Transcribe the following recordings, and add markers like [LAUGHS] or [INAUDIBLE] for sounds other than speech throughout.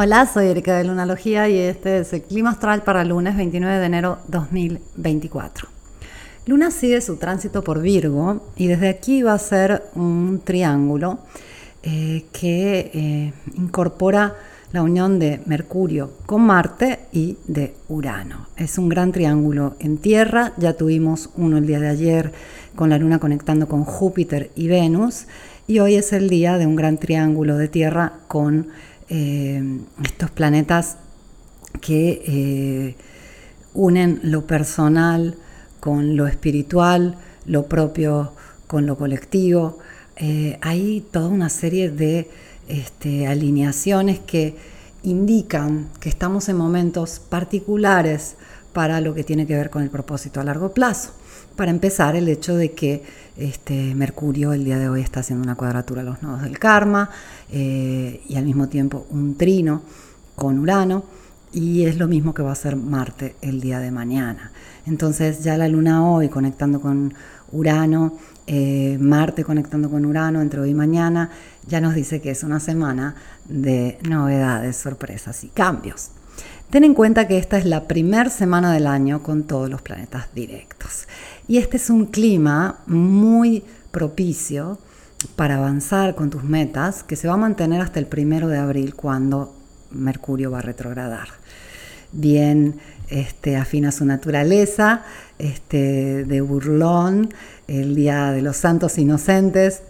Hola, soy Erika de Lunalogía y este es el clima astral para el lunes 29 de enero 2024. Luna sigue su tránsito por Virgo y desde aquí va a ser un triángulo eh, que eh, incorpora la unión de Mercurio con Marte y de Urano. Es un gran triángulo en tierra, ya tuvimos uno el día de ayer con la Luna conectando con Júpiter y Venus y hoy es el día de un gran triángulo de tierra con eh, estos planetas que eh, unen lo personal con lo espiritual, lo propio con lo colectivo. Eh, hay toda una serie de este, alineaciones que indican que estamos en momentos particulares para lo que tiene que ver con el propósito a largo plazo. Para empezar, el hecho de que este, Mercurio el día de hoy está haciendo una cuadratura a los nodos del karma eh, y al mismo tiempo un trino con Urano y es lo mismo que va a hacer Marte el día de mañana. Entonces ya la luna hoy conectando con Urano, eh, Marte conectando con Urano entre hoy y mañana, ya nos dice que es una semana de novedades, sorpresas y cambios. Ten en cuenta que esta es la primera semana del año con todos los planetas directos. Y este es un clima muy propicio para avanzar con tus metas que se va a mantener hasta el primero de abril cuando Mercurio va a retrogradar. Bien, este, afina su naturaleza este, de burlón, el día de los santos inocentes,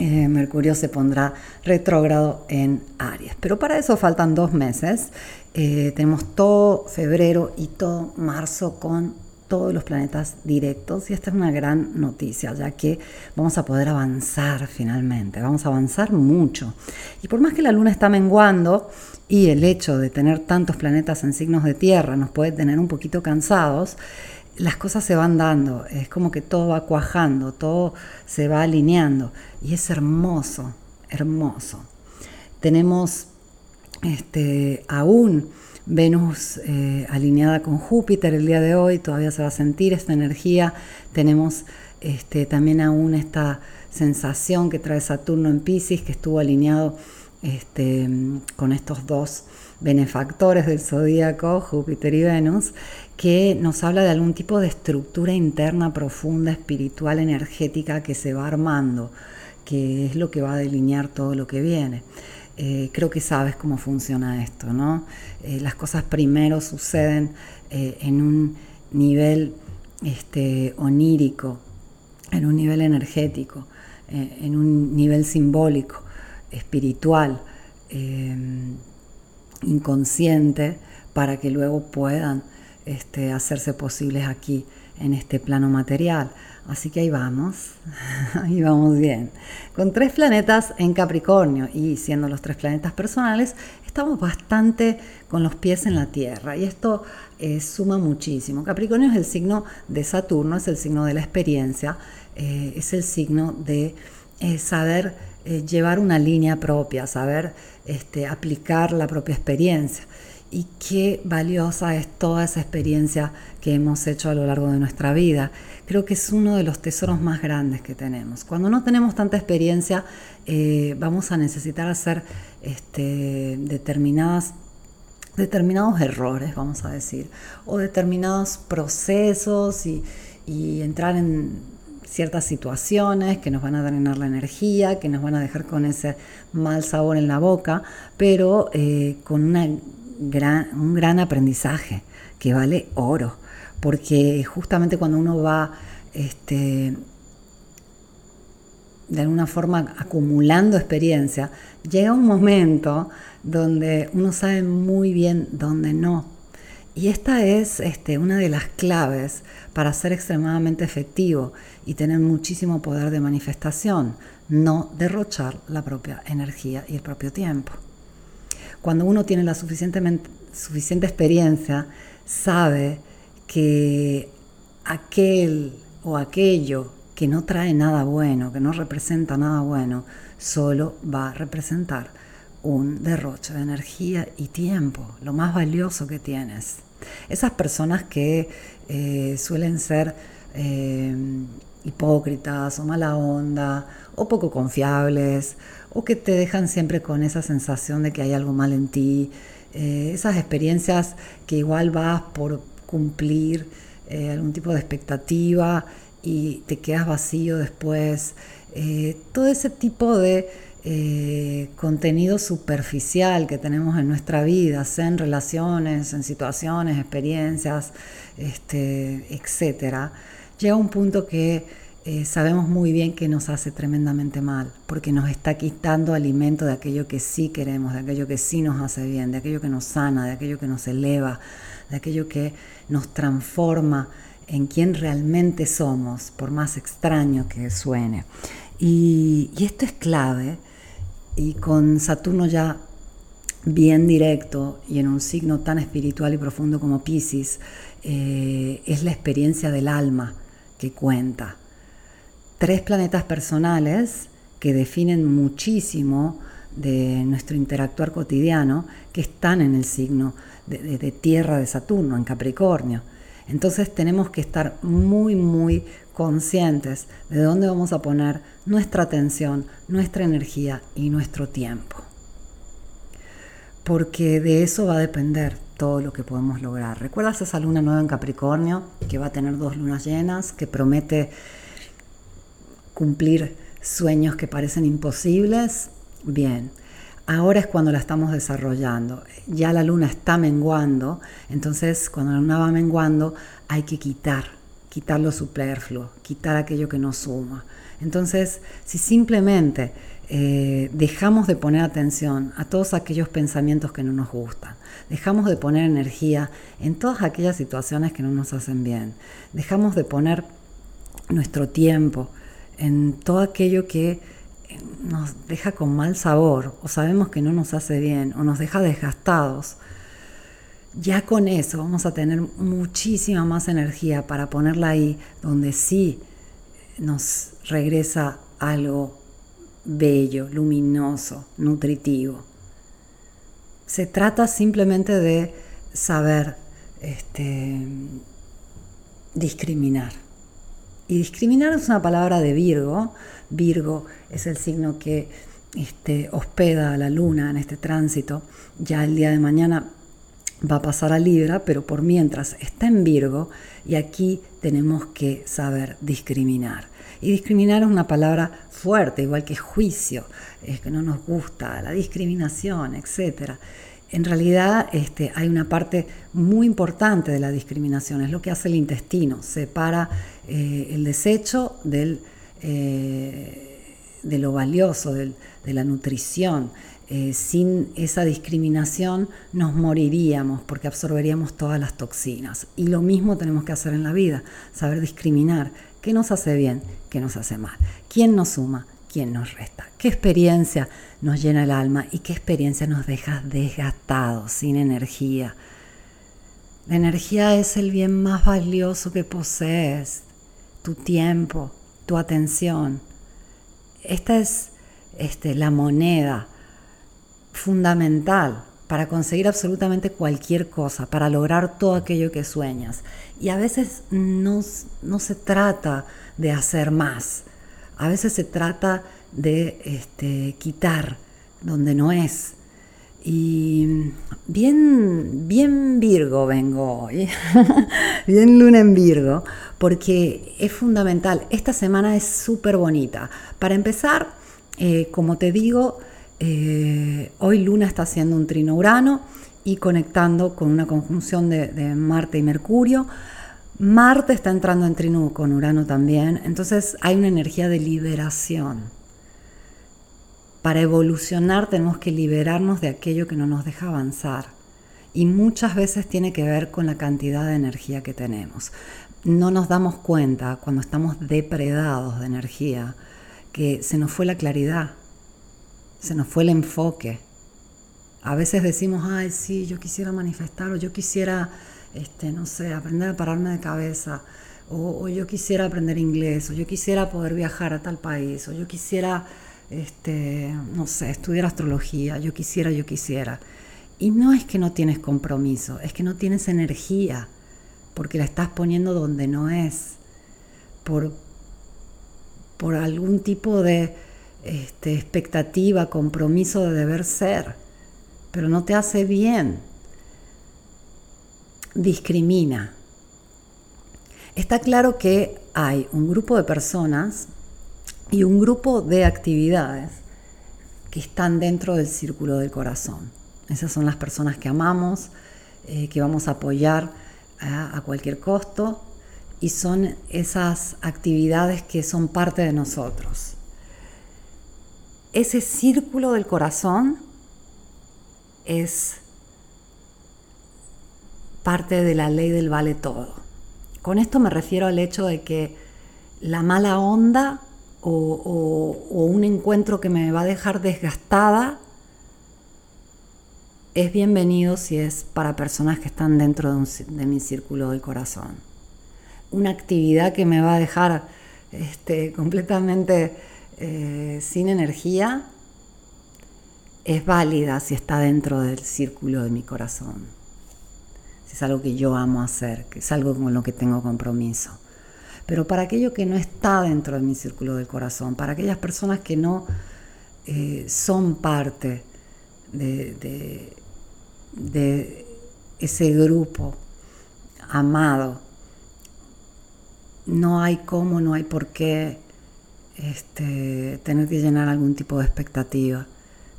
eh, Mercurio se pondrá retrógrado en Aries. Pero para eso faltan dos meses. Eh, tenemos todo febrero y todo marzo con todos los planetas directos y esta es una gran noticia, ya que vamos a poder avanzar finalmente, vamos a avanzar mucho. Y por más que la luna está menguando y el hecho de tener tantos planetas en signos de tierra nos puede tener un poquito cansados, las cosas se van dando, es como que todo va cuajando, todo se va alineando y es hermoso, hermoso. Tenemos este, aún Venus eh, alineada con Júpiter el día de hoy, todavía se va a sentir esta energía. Tenemos este, también aún esta sensación que trae Saturno en Pisces, que estuvo alineado este, con estos dos benefactores del zodíaco, Júpiter y Venus, que nos habla de algún tipo de estructura interna profunda, espiritual, energética que se va armando, que es lo que va a delinear todo lo que viene. Eh, creo que sabes cómo funciona esto, ¿no? Eh, las cosas primero suceden eh, en un nivel este, onírico, en un nivel energético, en un nivel simbólico, espiritual inconsciente para que luego puedan este, hacerse posibles aquí en este plano material. Así que ahí vamos, [LAUGHS] ahí vamos bien. Con tres planetas en Capricornio y siendo los tres planetas personales, estamos bastante con los pies en la Tierra y esto eh, suma muchísimo. Capricornio es el signo de Saturno, es el signo de la experiencia, eh, es el signo de eh, saber llevar una línea propia, saber este, aplicar la propia experiencia. Y qué valiosa es toda esa experiencia que hemos hecho a lo largo de nuestra vida. Creo que es uno de los tesoros más grandes que tenemos. Cuando no tenemos tanta experiencia, eh, vamos a necesitar hacer este, determinadas determinados errores, vamos a decir, o determinados procesos y, y entrar en ciertas situaciones que nos van a drenar la energía, que nos van a dejar con ese mal sabor en la boca, pero eh, con una gran, un gran aprendizaje que vale oro, porque justamente cuando uno va este, de alguna forma acumulando experiencia, llega un momento donde uno sabe muy bien dónde no. Y esta es este, una de las claves para ser extremadamente efectivo y tener muchísimo poder de manifestación, no derrochar la propia energía y el propio tiempo. Cuando uno tiene la suficiente experiencia, sabe que aquel o aquello que no trae nada bueno, que no representa nada bueno, solo va a representar un derroche de energía y tiempo, lo más valioso que tienes. Esas personas que eh, suelen ser eh, hipócritas o mala onda o poco confiables o que te dejan siempre con esa sensación de que hay algo mal en ti. Eh, esas experiencias que igual vas por cumplir algún tipo de expectativa y te quedas vacío después. Todo ese tipo de contenido superficial que tenemos en nuestra vida, sea en relaciones, en situaciones, experiencias, este, etc., llega un punto que eh, sabemos muy bien que nos hace tremendamente mal, porque nos está quitando alimento de aquello que sí queremos, de aquello que sí nos hace bien, de aquello que nos sana, de aquello que nos eleva, de aquello que nos transforma en quien realmente somos, por más extraño que suene. Y, esto es clave, y con Saturno ya bien directo y en un signo tan espiritual y profundo como Pisces, eh, es la experiencia del alma que cuenta tres planetas personales que definen muchísimo de nuestro interactuar cotidiano, que están en el signo de, tierra de Saturno, en Capricornio. Entonces tenemos que estar muy, muy conscientes de dónde vamos a poner nuestra atención, nuestra energía y nuestro tiempo. Porque de eso va a depender todo lo que podemos lograr. ¿Recuerdas esa luna nueva en Capricornio que va a tener dos lunas llenas, que promete cumplir sueños que parecen imposibles, bien, ahora es cuando la estamos desarrollando. Ya la luna está menguando, entonces cuando la luna va menguando hay que quitar, quitar lo superfluo, quitar aquello que nos suma. Entonces, si simplemente eh, dejamos de poner atención a todos aquellos pensamientos que no nos gustan, dejamos de poner energía en todas aquellas situaciones que no nos hacen bien, dejamos de poner nuestro tiempo, en todo aquello que nos deja con mal sabor o sabemos que no nos hace bien o nos deja desgastados, ya con eso vamos a tener muchísima más energía para ponerla ahí donde sí nos regresa algo bello, luminoso, nutritivo. Se trata simplemente de saber este, discriminar. Y discriminar es una palabra de Virgo. Virgo es el signo que este, hospeda a la luna en este tránsito. Ya el día de mañana va a pasar a Libra, pero por mientras está en Virgo y aquí tenemos que saber discriminar. Y discriminar es una palabra fuerte, igual que juicio, es que no nos gusta, la discriminación, etc en realidad este, hay una parte muy importante de la discriminación, es lo que hace el intestino, separa eh, el desecho del, eh, de lo valioso, de la nutrición. Eh, sin esa discriminación nos moriríamos porque absorberíamos todas las toxinas. Y lo mismo tenemos que hacer en la vida, saber discriminar qué nos hace bien, qué nos hace mal, quién nos suma, quién nos resta, qué experiencia nos llena el alma y qué experiencia nos deja desgastados, sin energía. La energía es el bien más valioso que posees, tu tiempo, tu atención. Esta es este, la moneda fundamental para conseguir absolutamente cualquier cosa, para lograr todo aquello que sueñas. Y a veces no, no se trata de hacer más, a veces se trata de este, quitar donde no es. Y bien, bien Virgo vengo hoy, [LAUGHS] bien luna en Virgo, porque es fundamental. Esta semana es súper bonita. Para empezar, eh, como te digo, eh, hoy luna está haciendo un trino Urano y conectando con una conjunción de Marte y Mercurio. Marte está entrando en trino con Urano también, entonces hay una energía de liberación. Para evolucionar tenemos que liberarnos de aquello que no nos deja avanzar y muchas veces tiene que ver con la cantidad de energía que tenemos. No nos damos cuenta cuando estamos depredados de energía que se nos fue la claridad, se nos fue el enfoque. A veces decimos, ay, sí, yo quisiera manifestar o yo quisiera este, no sé, aprender a pararme de cabeza, o, yo quisiera aprender inglés, o yo quisiera poder viajar a tal país, o yo quisiera, este, no sé, estudiar astrología, yo quisiera, yo quisiera. Y no es que no tienes compromiso, es que no tienes energía, porque la estás poniendo donde no es, por por algún tipo de este, expectativa, compromiso de deber ser, pero no te hace bien. Discrimina. Está claro que hay un grupo de personas y un grupo de actividades que están dentro del círculo del corazón. Esas son las personas que amamos, eh, que vamos a apoyar a cualquier costo y son esas actividades que son parte de nosotros. Ese círculo del corazón es parte de la ley del vale todo. Con esto me refiero al hecho de que la mala onda o, un encuentro que me va a dejar desgastada es bienvenido si es para personas que están dentro de mi círculo del corazón una actividad que me va a dejar este, completamente eh, sin energía, es válida si está dentro del círculo de mi corazón. Si es algo que yo amo hacer, que es algo con lo que tengo compromiso. Pero para aquello que no está dentro de mi círculo del corazón, para aquellas personas que no eh, son parte de ese grupo amado, no hay cómo, no hay por qué este, tener que llenar algún tipo de expectativa.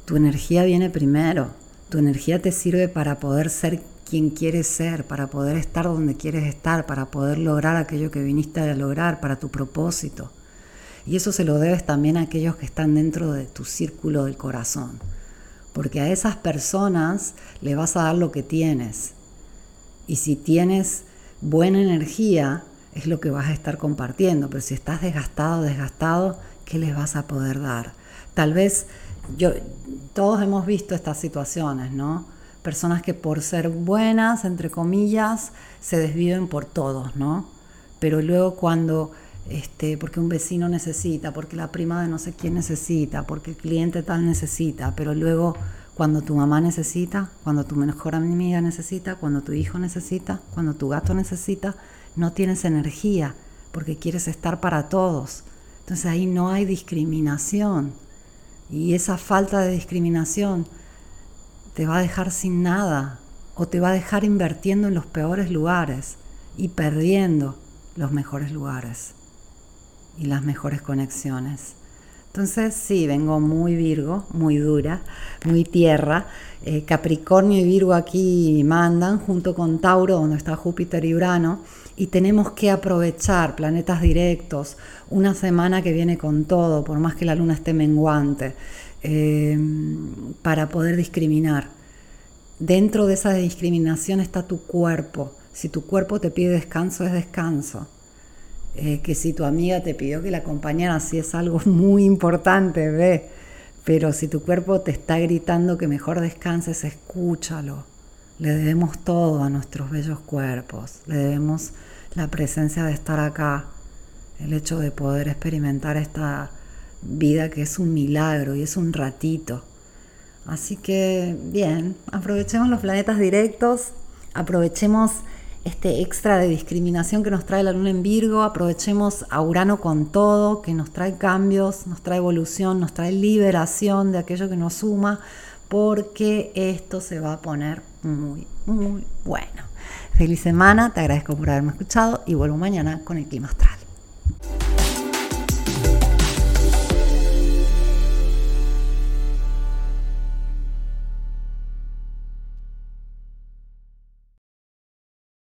Tu energía viene primero, tu energía te sirve para poder ser quien quieres ser, para poder estar donde quieres estar, para poder lograr aquello que viniste a lograr, para tu propósito. Y eso se lo debes también a aquellos que están dentro de tu círculo del corazón. Porque a esas personas le vas a dar lo que tienes. Y si tienes buena energía, es lo que vas a estar compartiendo, pero si estás desgastado, desgastado, ¿qué les vas a poder dar? Tal vez yo, todos hemos visto estas situaciones, ¿no? Personas que por ser buenas, entre comillas, se desviven por todos, ¿no? Pero luego cuando, este, porque un vecino necesita, porque la prima de no sé quién necesita, porque el cliente tal necesita, pero luego cuando tu mamá necesita, cuando tu mejor amiga necesita, cuando tu hijo necesita, cuando tu gato necesita, no tienes energía porque quieres estar para todos. Entonces ahí no hay discriminación. Y esa falta de discriminación te va a dejar sin nada o te va a dejar invirtiendo en los peores lugares y perdiendo los mejores lugares y las mejores conexiones. Entonces sí, vengo muy Virgo, muy dura, muy tierra. Eh, Capricornio y Virgo aquí mandan junto con Tauro, donde está Júpiter y Urano, y tenemos que aprovechar planetas directos, una semana que viene con todo, por más que la luna esté menguante, eh, para poder discriminar. Dentro de esa discriminación está tu cuerpo. Si tu cuerpo te pide descanso, es descanso. Eh, que si tu amiga te pidió que la acompañara, si es algo [LAUGHS] muy importante, ve. Pero si tu cuerpo te está gritando que mejor descanses, escúchalo. Le debemos todo a nuestros bellos cuerpos. Le debemos la presencia de estar acá. El hecho de poder experimentar esta vida que es un milagro y es un ratito. Así que, bien, aprovechemos los planetas directos, aprovechemos este extra de discriminación que nos trae la luna en Virgo, aprovechemos a Urano con todo, que nos trae cambios, nos trae evolución, nos trae liberación de aquello que nos suma, porque esto se va a poner muy, muy bueno. Feliz semana, te agradezco por haberme escuchado y vuelvo mañana con el clima astral.